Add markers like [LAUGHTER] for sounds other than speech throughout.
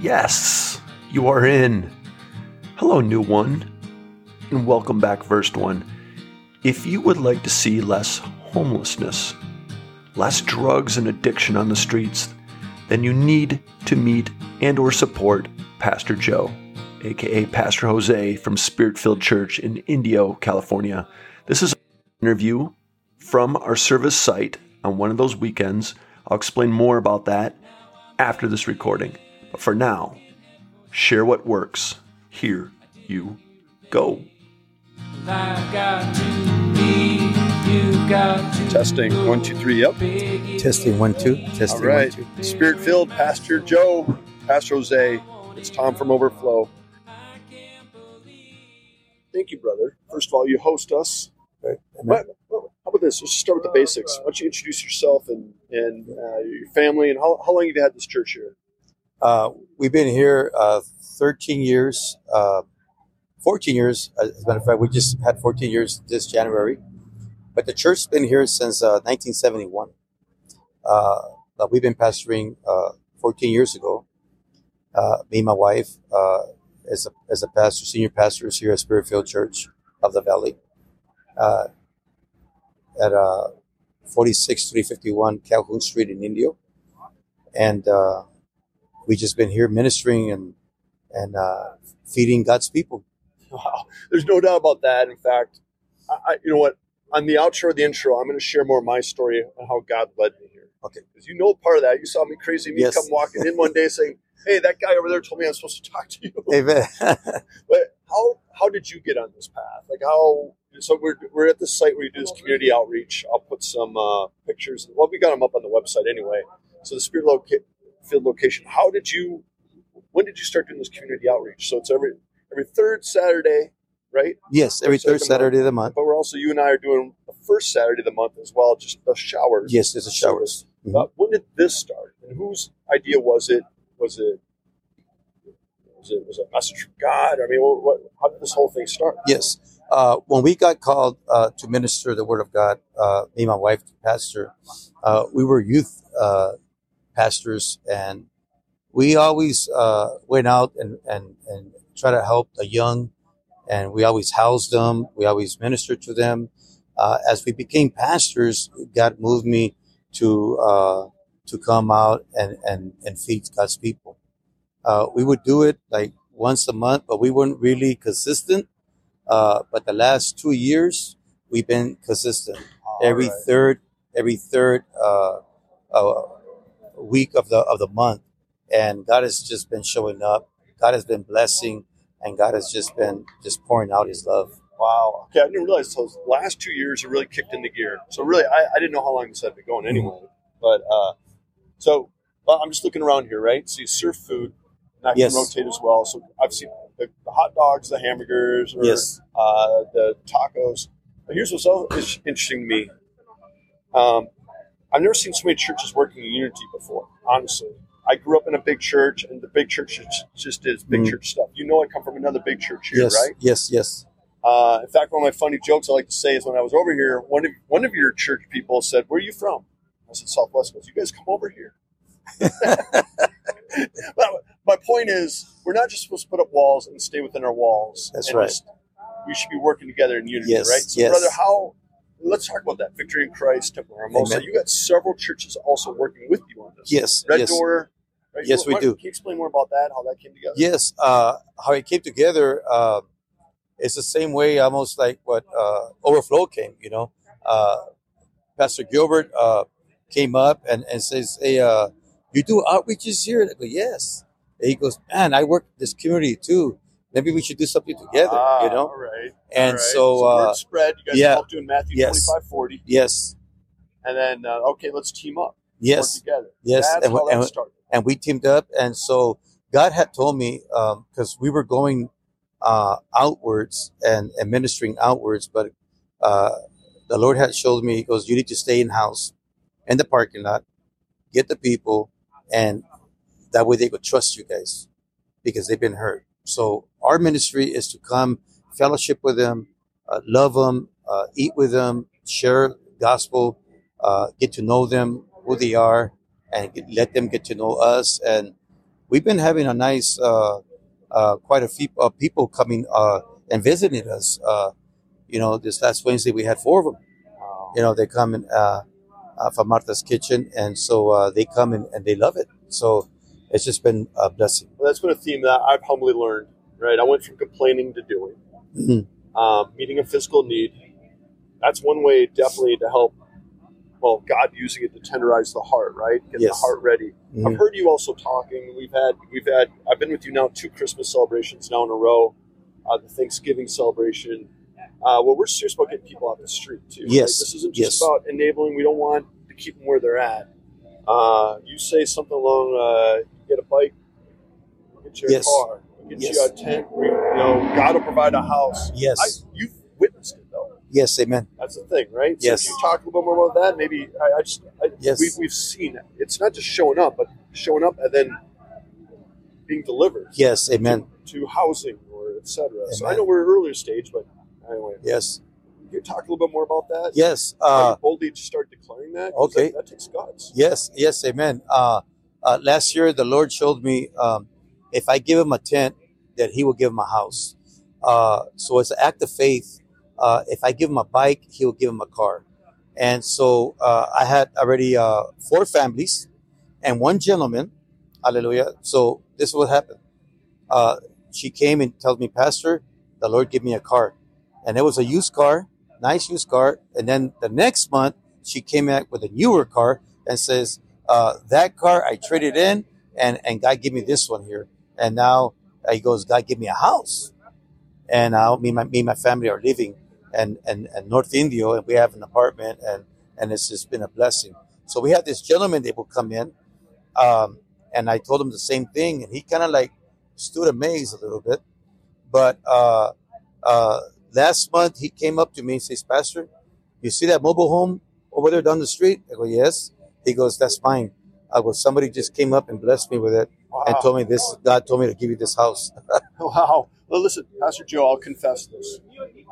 Yes, you are in. Hello, new one, and welcome back, First One. If you would like to see less homelessness, less drugs and addiction on the streets, then you need to meet and or support Pastor Joe, aka Pastor Jose from Spirit Filled Church in Indio, California. This is an interview from our service site on one of those weekends. I'll explain more about that after this recording. But for now, share what works. Here you go. Testing one two three. Yep. Testing one two. Testing All right. one two. Spirit filled Pastor Joe, Pastor Jose. It's Tom from Overflow. Thank you, brother. First of all, you host us. Right. What, what- how about this? Let's just start with the basics. Why don't you introduce yourself and and uh, your family and how, how long have you had this church here? Uh, we've been here uh, 13 years, uh, 14 years. uh, As a matter of fact, we just had 14 years this January. But the church's been here since uh, 1971. Uh, but we've been pastoring uh, 14 years ago. Uh, me and my wife, uh, as a as a pastor, senior pastors here at Spirit Filled Church of the Valley, uh, at uh, 46351 Calhoun Street in Indio, and uh, we just been here ministering and and uh, feeding God's people. Wow, there's no doubt about that. In fact, I, I, you know what? On the outro of the intro, I'm going to share more of my story on how God led me here. Okay. Because you know part of that. You saw me crazy me Yes. come walking in one day saying, "Hey, that guy over there told me I'm supposed to talk to you." [LAUGHS] Amen. [LAUGHS] But how how did you get on this path? Like how? So we're we're at this site where you do this community outreach. I'll put some uh, pictures. Well, we got them up on the website anyway. So the Spirit Filled location. How did you? When did you start doing this community outreach? So it's every every third Saturday, right? yes, every third Saturday of the month. But we're also you and I are doing the first Saturday of the month as well, just the showers. Yes, there's a showers. Mhm. But when did this start? And whose idea was it? Was it? Was it was it a message from God? I mean, what, what, how did this whole thing start? Yes. Uh, when we got called uh, to minister the word of God, uh, me and my wife, pastor, uh, we were youth uh, pastors, and we always uh, went out and, and, and try to help the young, and we always housed them. We always ministered to them. Uh, as we became pastors, God moved me to uh, to come out and, and, and feed God's people. Uh, we would do it like once a month, but we weren't really consistent. Uh, but the last two years, we've been consistent. every All right. third, every third uh, uh, week of the of the month, and God has just been showing up. God has been blessing, and God has just been just pouring out His love. Wow. Okay, I didn't realize those last two years have really kicked into gear. So really, I, I didn't know how long this had been going anyway. But uh, so well, I'm just looking around here, right? So you serve food, and I Yes. can rotate as well. So I've seen the, the hot dogs, the hamburgers, or Yes. uh, the tacos. But here's what's so interesting to me. Um, I've never seen so many churches working in unity before. Honestly, I grew up in a big church, and the big church just, just did big Mhm. church stuff. You know, I come from another big church here, yes, right? yes, yes. Uh, in fact, one of my funny jokes I like to say is when I was over here, one of one of your church people said, "Where are you from?" I said, "Southwest." Goes, "You guys come over here." [LAUGHS] but my point is, we're not just supposed to put up walls and stay within our walls. That's right. just- we should be working together in unity, Yes, right? So, yes. brother, how? Let's talk about that. Victory in Christ, Temple Hermosa. Amen. You got several churches also working with you on this. Yes, Red yes. Door. Right? Yes, we do. Can you explain more about that? How that came together? Yes, uh, how it came together uh, it's the same way, almost like what uh, Overflow came. You know, uh, Pastor Gilbert uh, came up and, and says, "Hey, uh, you do outreaches here?" And I go, "Yes." And he goes, "Man, I work this community too. Maybe we should do something together." Ah, you know, All right. and all right. so, word uh, spread. You guys yeah. doing Matthew Yes. twenty five forty, yes, and then uh, okay, let's team up. yes, work together. yes, That's and, how we- that started. and we teamed up and so god had told me because we were going uh, outwards and, and ministering outwards but uh, the lord had showed me he goes you need to stay in house in the parking lot get the people and that way they could trust you guys because they've been hurt so our ministry is to come fellowship with them uh, love them uh, eat with them share gospel uh, get to know them who they are and get, let them get to know us. And we've been having a nice, uh, uh, quite a few uh, people coming uh, and visiting us. Uh, you know, this last Wednesday we had four of them. You know, they come in, uh, uh, from Martha's Kitchen, and so uh, they come in and they love it. So it's just been a blessing. Well, that's been a theme that I've humbly learned. Right, I went from complaining to doing. Mhm. Um, meeting a physical need. That's one way, definitely, to help. Well, God using it to tenderize the heart, right? Get the heart ready. Mhm. I've heard you also talking. We've had, we've had. I've been with you now two Christmas celebrations now in a row. Uh, the Thanksgiving celebration. Uh, well, we're serious about getting people out the street too. right? Yes. This isn't just Yes. about enabling. We don't want to keep them where they're at. Uh, you say something along. Uh, get a bike. Get your Yes. car. Get Yes. you a tent. We, you know, God will provide a house. Yes. I, you've witnessed it though. Yes, amen. That's the thing, right? Yes. So if you talk a little bit more about that. Maybe I, I just I, Yes. we, we've seen it. It's not just showing up, but showing up and then being delivered Yes, amen. to housing or etc. So I know we're an earlier stage, but anyway, Yes, can you talk a little bit more about that? yes. Uh, boldly start declaring that. Okay. that, that takes guts. Yes, yes, amen. Uh, uh, last year, the Lord showed me um, if I give him a tent, that he will give him a house. Uh, so it's an act of faith. Uh, if I give him a bike, he will give him a car. And so uh, I had already uh, four families and one gentleman. Hallelujah. So this is what happened. Uh, she came and told me, Pastor, the Lord gave me a car. And it was a used car, nice used car. And then the next month, she came back with a newer car and says, uh, that car I traded in and, and God gave me this one here. And now he goes, God give me a house. And I, me, and my, me and my family are living and, and, and North Indio and we have an apartment and, and it's just been a blessing. So we had this gentleman that would come in. Um, and I told him the same thing and he kind of like stood amazed a little bit. But, uh, uh, last month he came up to me and says, Pastor, you see that mobile home over there down the street? I go, yes. He goes, that's mine. I go, somebody just came up and blessed me with it Wow. and told me this, God told me to give you this house. [LAUGHS] Wow. Well, listen, Pastor Joe, I'll confess this.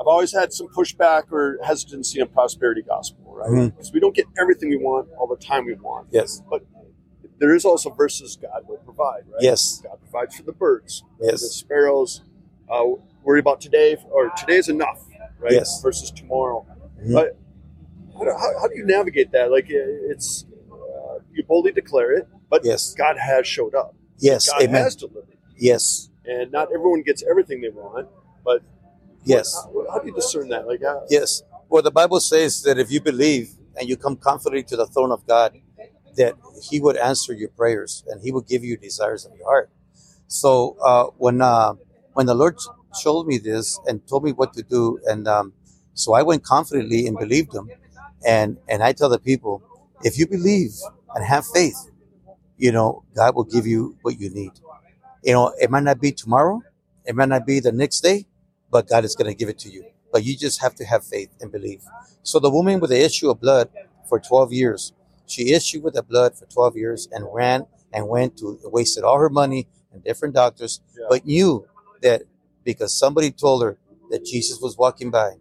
I've always had some pushback or hesitancy on prosperity gospel, right? Mhm. Because we don't get everything we want all the time we want. Yes. But there is also verses God will provide, right? Yes. God provides for the birds, yes. the sparrows. Uh, worry about today, or today's enough, right? Yes. Versus tomorrow. Mhm. But how do, how, how do you navigate that? Like, it's uh, you boldly declare it, but Yes. God has showed up. Yes. God Amen. has delivered, Yes. and not everyone gets everything they want. But Yes. how, how do you discern that? Like, uh, Yes. Well, the Bible says that if you believe and you come confidently to the throne of God, that He would answer your prayers and He would give you desires of your heart. So uh, when uh, when the Lord showed me this and told me what to do, and um, so I went confidently and believed Him, and and I tell the people, if you believe and have faith, you know God will give you what you need. You know, it might not be tomorrow, it might not be the next day, but God is going to give it to you. But you just have to have faith and believe. So the woman with the issue of blood for 12 years, she issued with the blood for 12 years and ran and went to wasted all her money and different doctors, Yeah. but knew that because somebody told her that Jesus was walking by.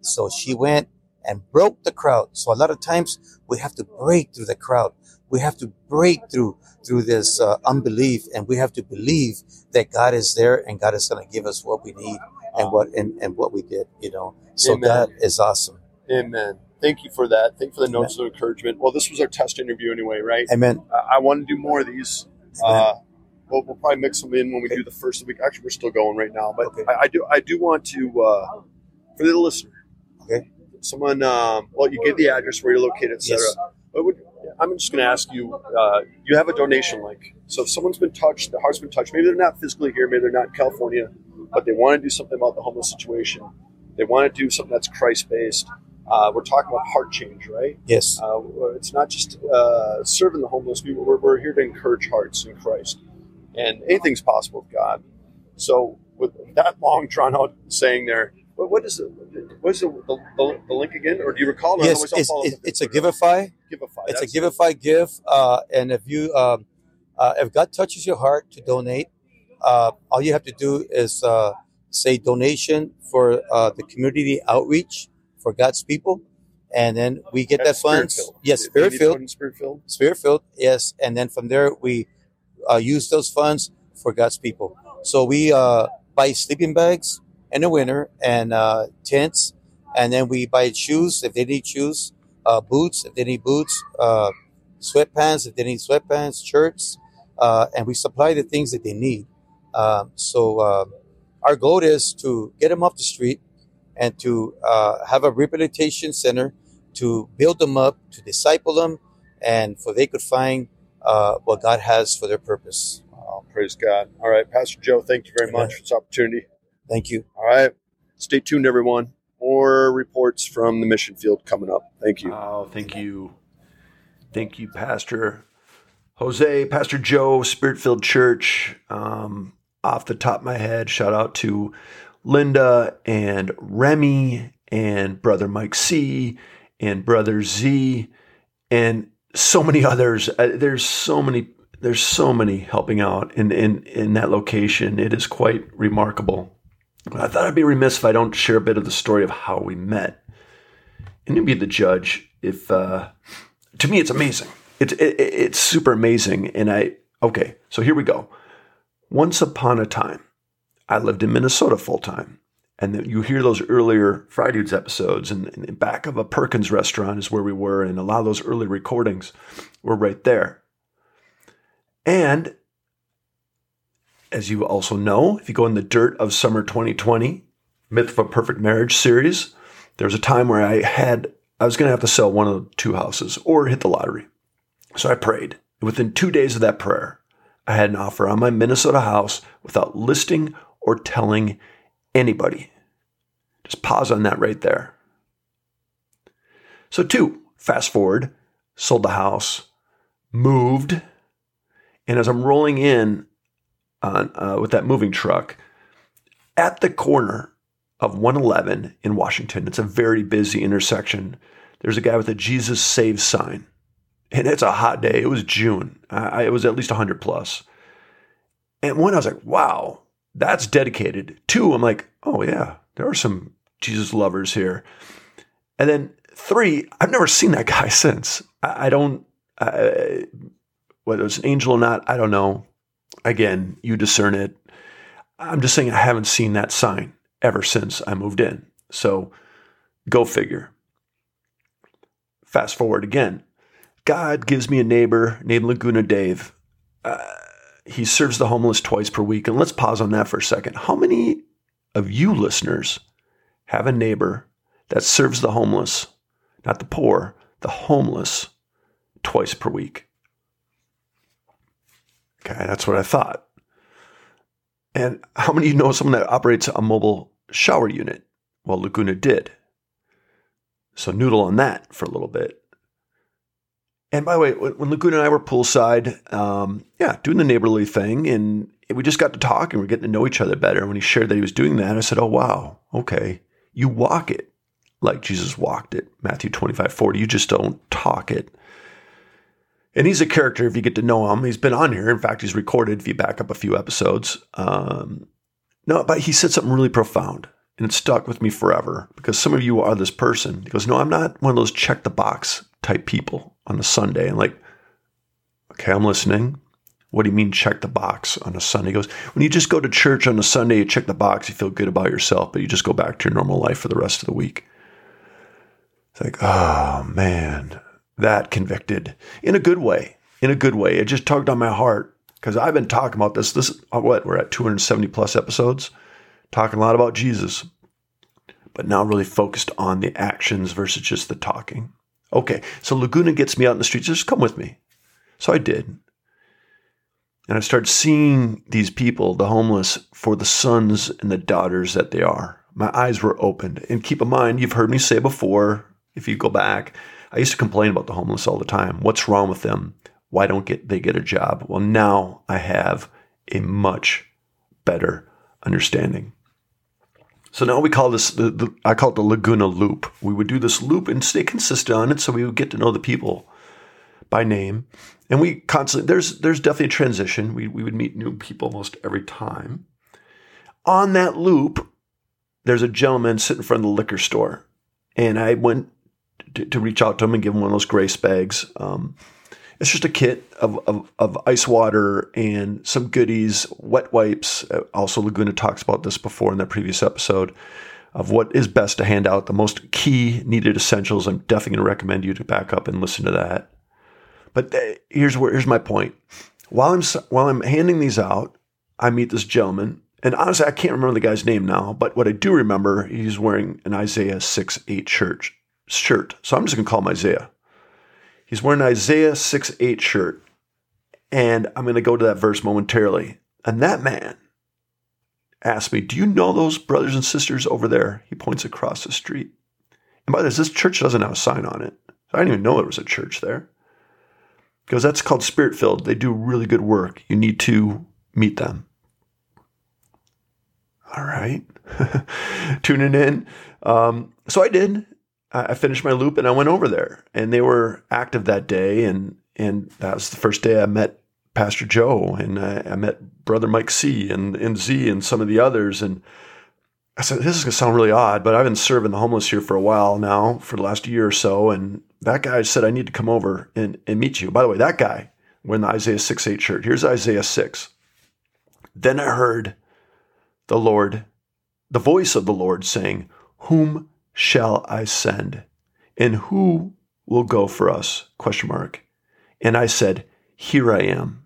So she went and broke the crowd. So a lot of times we have to break through the crowd. We have to break through through this uh, unbelief, and we have to believe that God is there and God is going to give us what we need and what and, and what we get. You know, so Amen. God is awesome. Amen. Thank you for that. Thank you for the notes of encouragement. Well, this was our test interview anyway, right? Amen. I, I want to do more of these. Uh, we'll, we'll probably mix them in when we do the first week. Actually, we're still going right now, but Okay. I, I do I do want to uh, for the listener. Okay. Someone, um, well, you gave the address where you're located, etc. Yes. But would, I'm just going to ask you. Uh, you have a donation link, so if someone's been touched, their heart's been touched. Maybe they're not physically here, maybe they're not in California, but they want to do something about the homeless situation. They want to do something that's Christ based. Uh, we're talking about heart change, right? Yes. Uh, it's not just uh, serving the homeless people. We're, we're here to encourage hearts in Christ, and anything's possible with God. So, with that long drawn out saying there, what, is the what is the, the, the, link again? Or do you recall? it? Yes, it's, follow it's, it's a Givelify. Givelify. It's a That's- Givelify gift, uh, and if you um, uh, if God touches your heart to donate, uh, all you have to do is uh, say donation for uh, the community outreach for God's people, and then we get that funds. Spirit-filled. Yes, If you spirit filled, spirit filled. Yes, and then from there we uh, use those funds for God's people. So we uh, buy sleeping bags in the winter and uh, tents, and then we buy shoes if they need shoes, uh, boots if they need boots, uh, sweatpants if they need sweatpants, shirts, uh, and we supply the things that they need. Um, so um, our goal is to get them off the street and to uh, have a rehabilitation center to build them up, to disciple them, and for they could find uh, what God has for their purpose. Oh, praise God. All right, Pastor Joe, thank you very much for this opportunity. Thank you. All right, stay tuned, everyone. More reports from the mission field coming up. Thank you. Oh, thank you. Thank you, Pastor Jose, Pastor Joe, Spirit filled Church. Um, off the top of my head, shout out to Linda and Remy and Brother Mike C and Brother Z and so many others. Uh, there's so many. There's so many helping out in, in, in that location. It is quite remarkable. I thought I'd be remiss if I don't share a bit of the story of how we met. And you'll be the judge if, uh, to me, it's amazing. It's, it, it's super amazing. And I, okay, so here we go. Once upon a time, I lived in Minnesota full time. And you hear those earlier Friday Dudes episodes, and the back of a Perkins restaurant is where we were, and a lot of those early recordings were right there. And as you also know, if you go in the dirt of summer 2020, Myth of a Perfect Marriage series, there was a time where I had, I was going to have to sell one of the two houses or hit the lottery. So I prayed. Within two days of that prayer, I had an offer on my Minnesota house without listing or telling anybody. Just pause on that right there. So, two, fast forward, sold the house, moved, and as I'm rolling in on, uh, with that moving truck, at the corner of 111 in Washington, it's a very busy intersection. There's a guy with a Jesus Saves sign. And it's a hot day. It was June. Uh, it was at least 100 plus. And one, I was like, wow, that's dedicated. Two, I'm like, oh yeah, there are some Jesus lovers here. And then three, I've never seen that guy [LAUGHS] since. I, I don't, uh, whether it's an angel or not, I don't know. Again, you discern it. I'm just saying I haven't seen that sign ever since I moved in. So go figure. Fast forward again. God gives me a neighbor named Laguna Dave. Uh, he serves the homeless twice per week. And let's pause on that for a second. How many of you listeners have a neighbor that serves the homeless, not the poor, the homeless, twice per week? Okay, that's what I thought. And how many of you know someone that operates a mobile shower unit? Well, Laguna did. So noodle on that for a little bit. And by the way, when Laguna and I were poolside, um, yeah, doing the neighborly thing, and we just got to talk and we're getting to know each other better. And when he shared that he was doing that, I said, Oh, wow, okay. You walk it like Jesus walked it, Matthew 25, 40. You just don't talk it. And he's a character if you get to know him. He's been on here. In fact, he's recorded if you back up a few episodes. Um, no, but he said something really profound and it stuck with me forever because some of you are this person. He goes, No, I'm not one of those check the box type people on a Sunday. And like, okay, I'm listening. What do you mean check the box on a Sunday? He goes, when you just go to church on a Sunday, you check the box, you feel good about yourself, but you just go back to your normal life for the rest of the week. It's like, oh man, that convicted in a good way. In a good way. It just tugged on my heart because I've been talking about this. This uh, what we're at 270 plus episodes, talking a lot about Jesus, but now really focused on the actions versus just the talking. Okay, so Laguna gets me out in the streets. Just come with me. So I did. And I started seeing these people, the homeless, for the sons and the daughters that they are. My eyes were opened. And keep in mind, you've heard me say before, if you go back, I used to complain about the homeless all the time. What's wrong with them? Why don't get they get a job? Well, now I have a much better understanding. So now we call this the, the, I call it the Laguna Loop. We would do this loop and stay consistent on it, so we would get to know the people by name, and we constantly there's there's definitely a transition. We we would meet new people almost every time. On that loop, there's a gentleman sitting in front of the liquor store, and I went to, to reach out to them and give them one of those grace bags. Um, It's just a kit of, of, of, ice water and some goodies, wet wipes. Uh, also, Laguna talks about this before in that previous episode of what is best to hand out, the most key needed essentials. I'm definitely going to recommend you to back up and listen to that. But uh, here's where here's my point. While I'm while I'm handing these out, I meet this gentleman, and honestly, I can't remember the guy's name now. But what I do remember, he's wearing an Isaiah six eight shirt. Shirt. So I'm just going to call him Isaiah. He's wearing Isaiah 6 8 shirt. And I'm going to go to that verse momentarily. And that man asked me, Do you know those brothers and sisters over there? He points across the street. And by the way, this church doesn't have a sign on it. I didn't even know there was a church there. Because that's called Spirit Filled. They do really good work. You need to meet them. All right. [LAUGHS] Tuning in. Um, so I did. I finished my loop and I went over there, and they were active that day, and and that was the first day I met Pastor Joe, and I, I met Brother Mike C and and Z and some of the others, and I said this is gonna sound really odd, but I've been serving the homeless here for a while now, for the last year or so, and that guy said I need to come over and and meet you. By the way, that guy wearing the Isaiah six eight shirt. Here's Isaiah six. Then I heard the Lord, the voice of the Lord saying, "Whom shall I send? And who will go for us? Question mark. And I said, Here I am.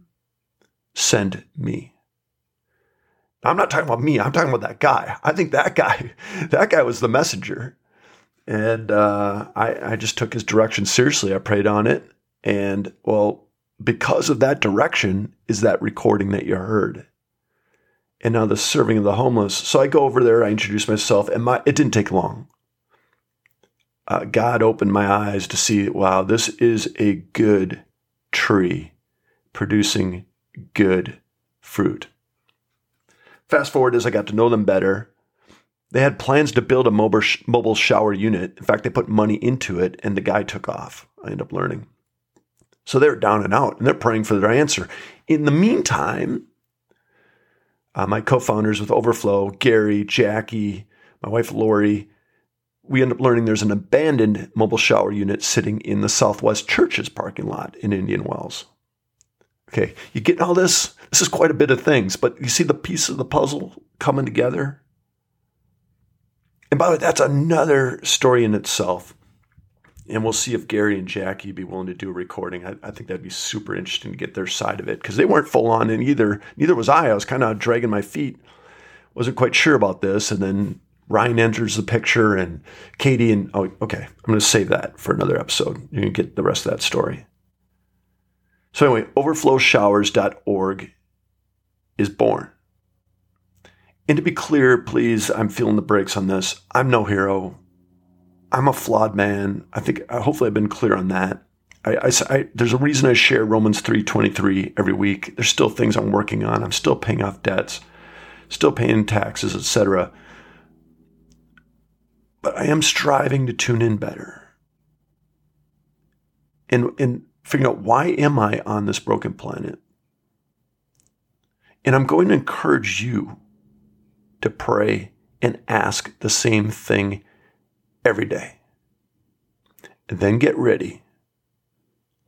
Send me. I'm not talking about me. I'm talking about that guy. I think that guy, [LAUGHS] that guy was the messenger. And uh, I, I just took his direction seriously. I prayed on it. And well, because of that direction is that recording that you heard. And now the serving of the homeless. So I go over there, I introduce myself, and my it didn't take long uh, God opened my eyes to see, wow, this is a good tree producing good fruit. Fast forward as I got to know them better, they had plans to build a mobile shower unit. In fact, they put money into it, and the guy took off. I end up learning. So they're down and out, and they're praying for their answer. In the meantime, uh, my co founders with Overflow, Gary, Jackie, my wife Lori, we end up learning there's an abandoned mobile shower unit sitting in the Southwest Church's parking lot in Indian Wells. Okay, you get all this? This is quite a bit of things, but you see the piece of the puzzle coming together? And by the way, that's another story in itself. And we'll see if Gary and Jackie be willing to do a recording. I, I think that'd be super interesting to get their side of it because they weren't full on, in either neither was I. I was kind of dragging my feet, wasn't quite sure about this, and then Ryan enters the picture and Katie and oh okay, I'm going to save that for another episode. You can get the rest of that story. So anyway, overflowshowers.org is born. And to be clear, please, I'm feeling the brakes on this. I'm no hero. I'm a flawed man. I think uh, hopefully I've been clear on that. I, I, I, there's a reason I share Romans 3:23 every week. There's still things I'm working on. I'm still paying off debts, still paying taxes, etc but I am striving to tune in better. And, and figuring out why am I on this broken planet? And I'm going to encourage you to pray and ask the same thing every day. And then get ready,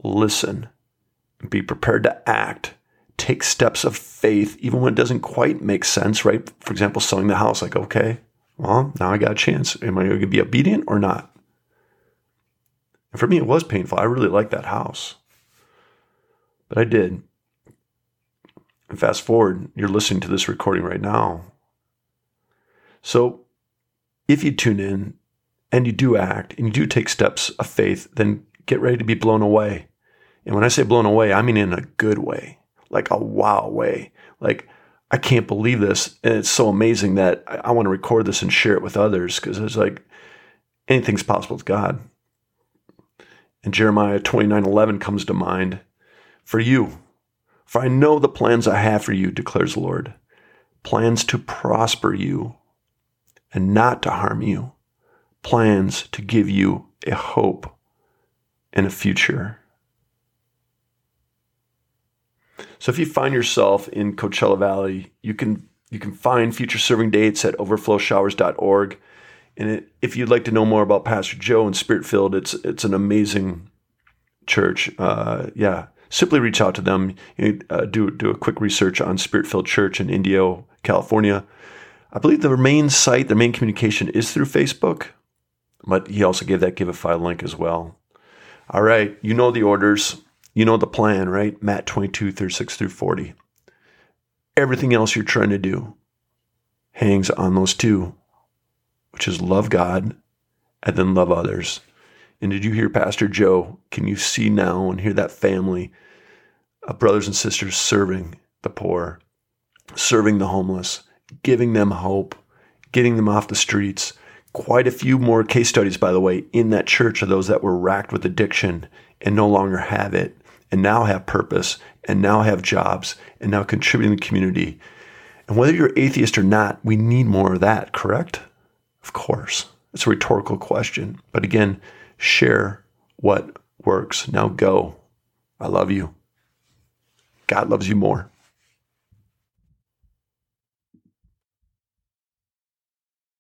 listen, be prepared to act, take steps of faith, even when it doesn't quite make sense, right? For example, selling the house, like, okay, well, now I got a chance. Am I going to be obedient or not? And for me, it was painful. I really liked that house. But I did. And fast forward, you're listening to this recording right now. So if you tune in and you do act and you do take steps of faith, then get ready to be blown away. And when I say blown away, I mean in a good way, like a wow way. Like I can't believe this. And it's so amazing that I, I want to record this and share it with others because it's like anything's possible with God. And Jeremiah 29 11 comes to mind for you. For I know the plans I have for you, declares the Lord plans to prosper you and not to harm you, plans to give you a hope and a future. So if you find yourself in Coachella Valley, you can you can find future serving dates at overflowshowers.org. And it, if you'd like to know more about Pastor Joe and Spirit Filled, it's it's an amazing church. Uh, yeah, simply reach out to them. Uh, do do a quick research on Spirit Filled Church in Indio, California. I believe the main site, the main communication is through Facebook, but he also gave that give a Givelify link as well. All right, you know the orders, you know the plan, right? Matt 22, 36 through 40. Everything else you're trying to do hangs on those two, which is love God and then love others. And did you hear Pastor Joe? Can you see now and hear that family of brothers and sisters serving the poor, serving the homeless, giving them hope, getting them off the streets? Quite a few more case studies, by the way, in that church of those that were racked with addiction and no longer have it, and now have purpose, and now have jobs, and now contributing to the community. And whether you're atheist or not, we need more of that, correct? Of course. It's a rhetorical question. But again, share what works. Now go. I love you. God loves you more.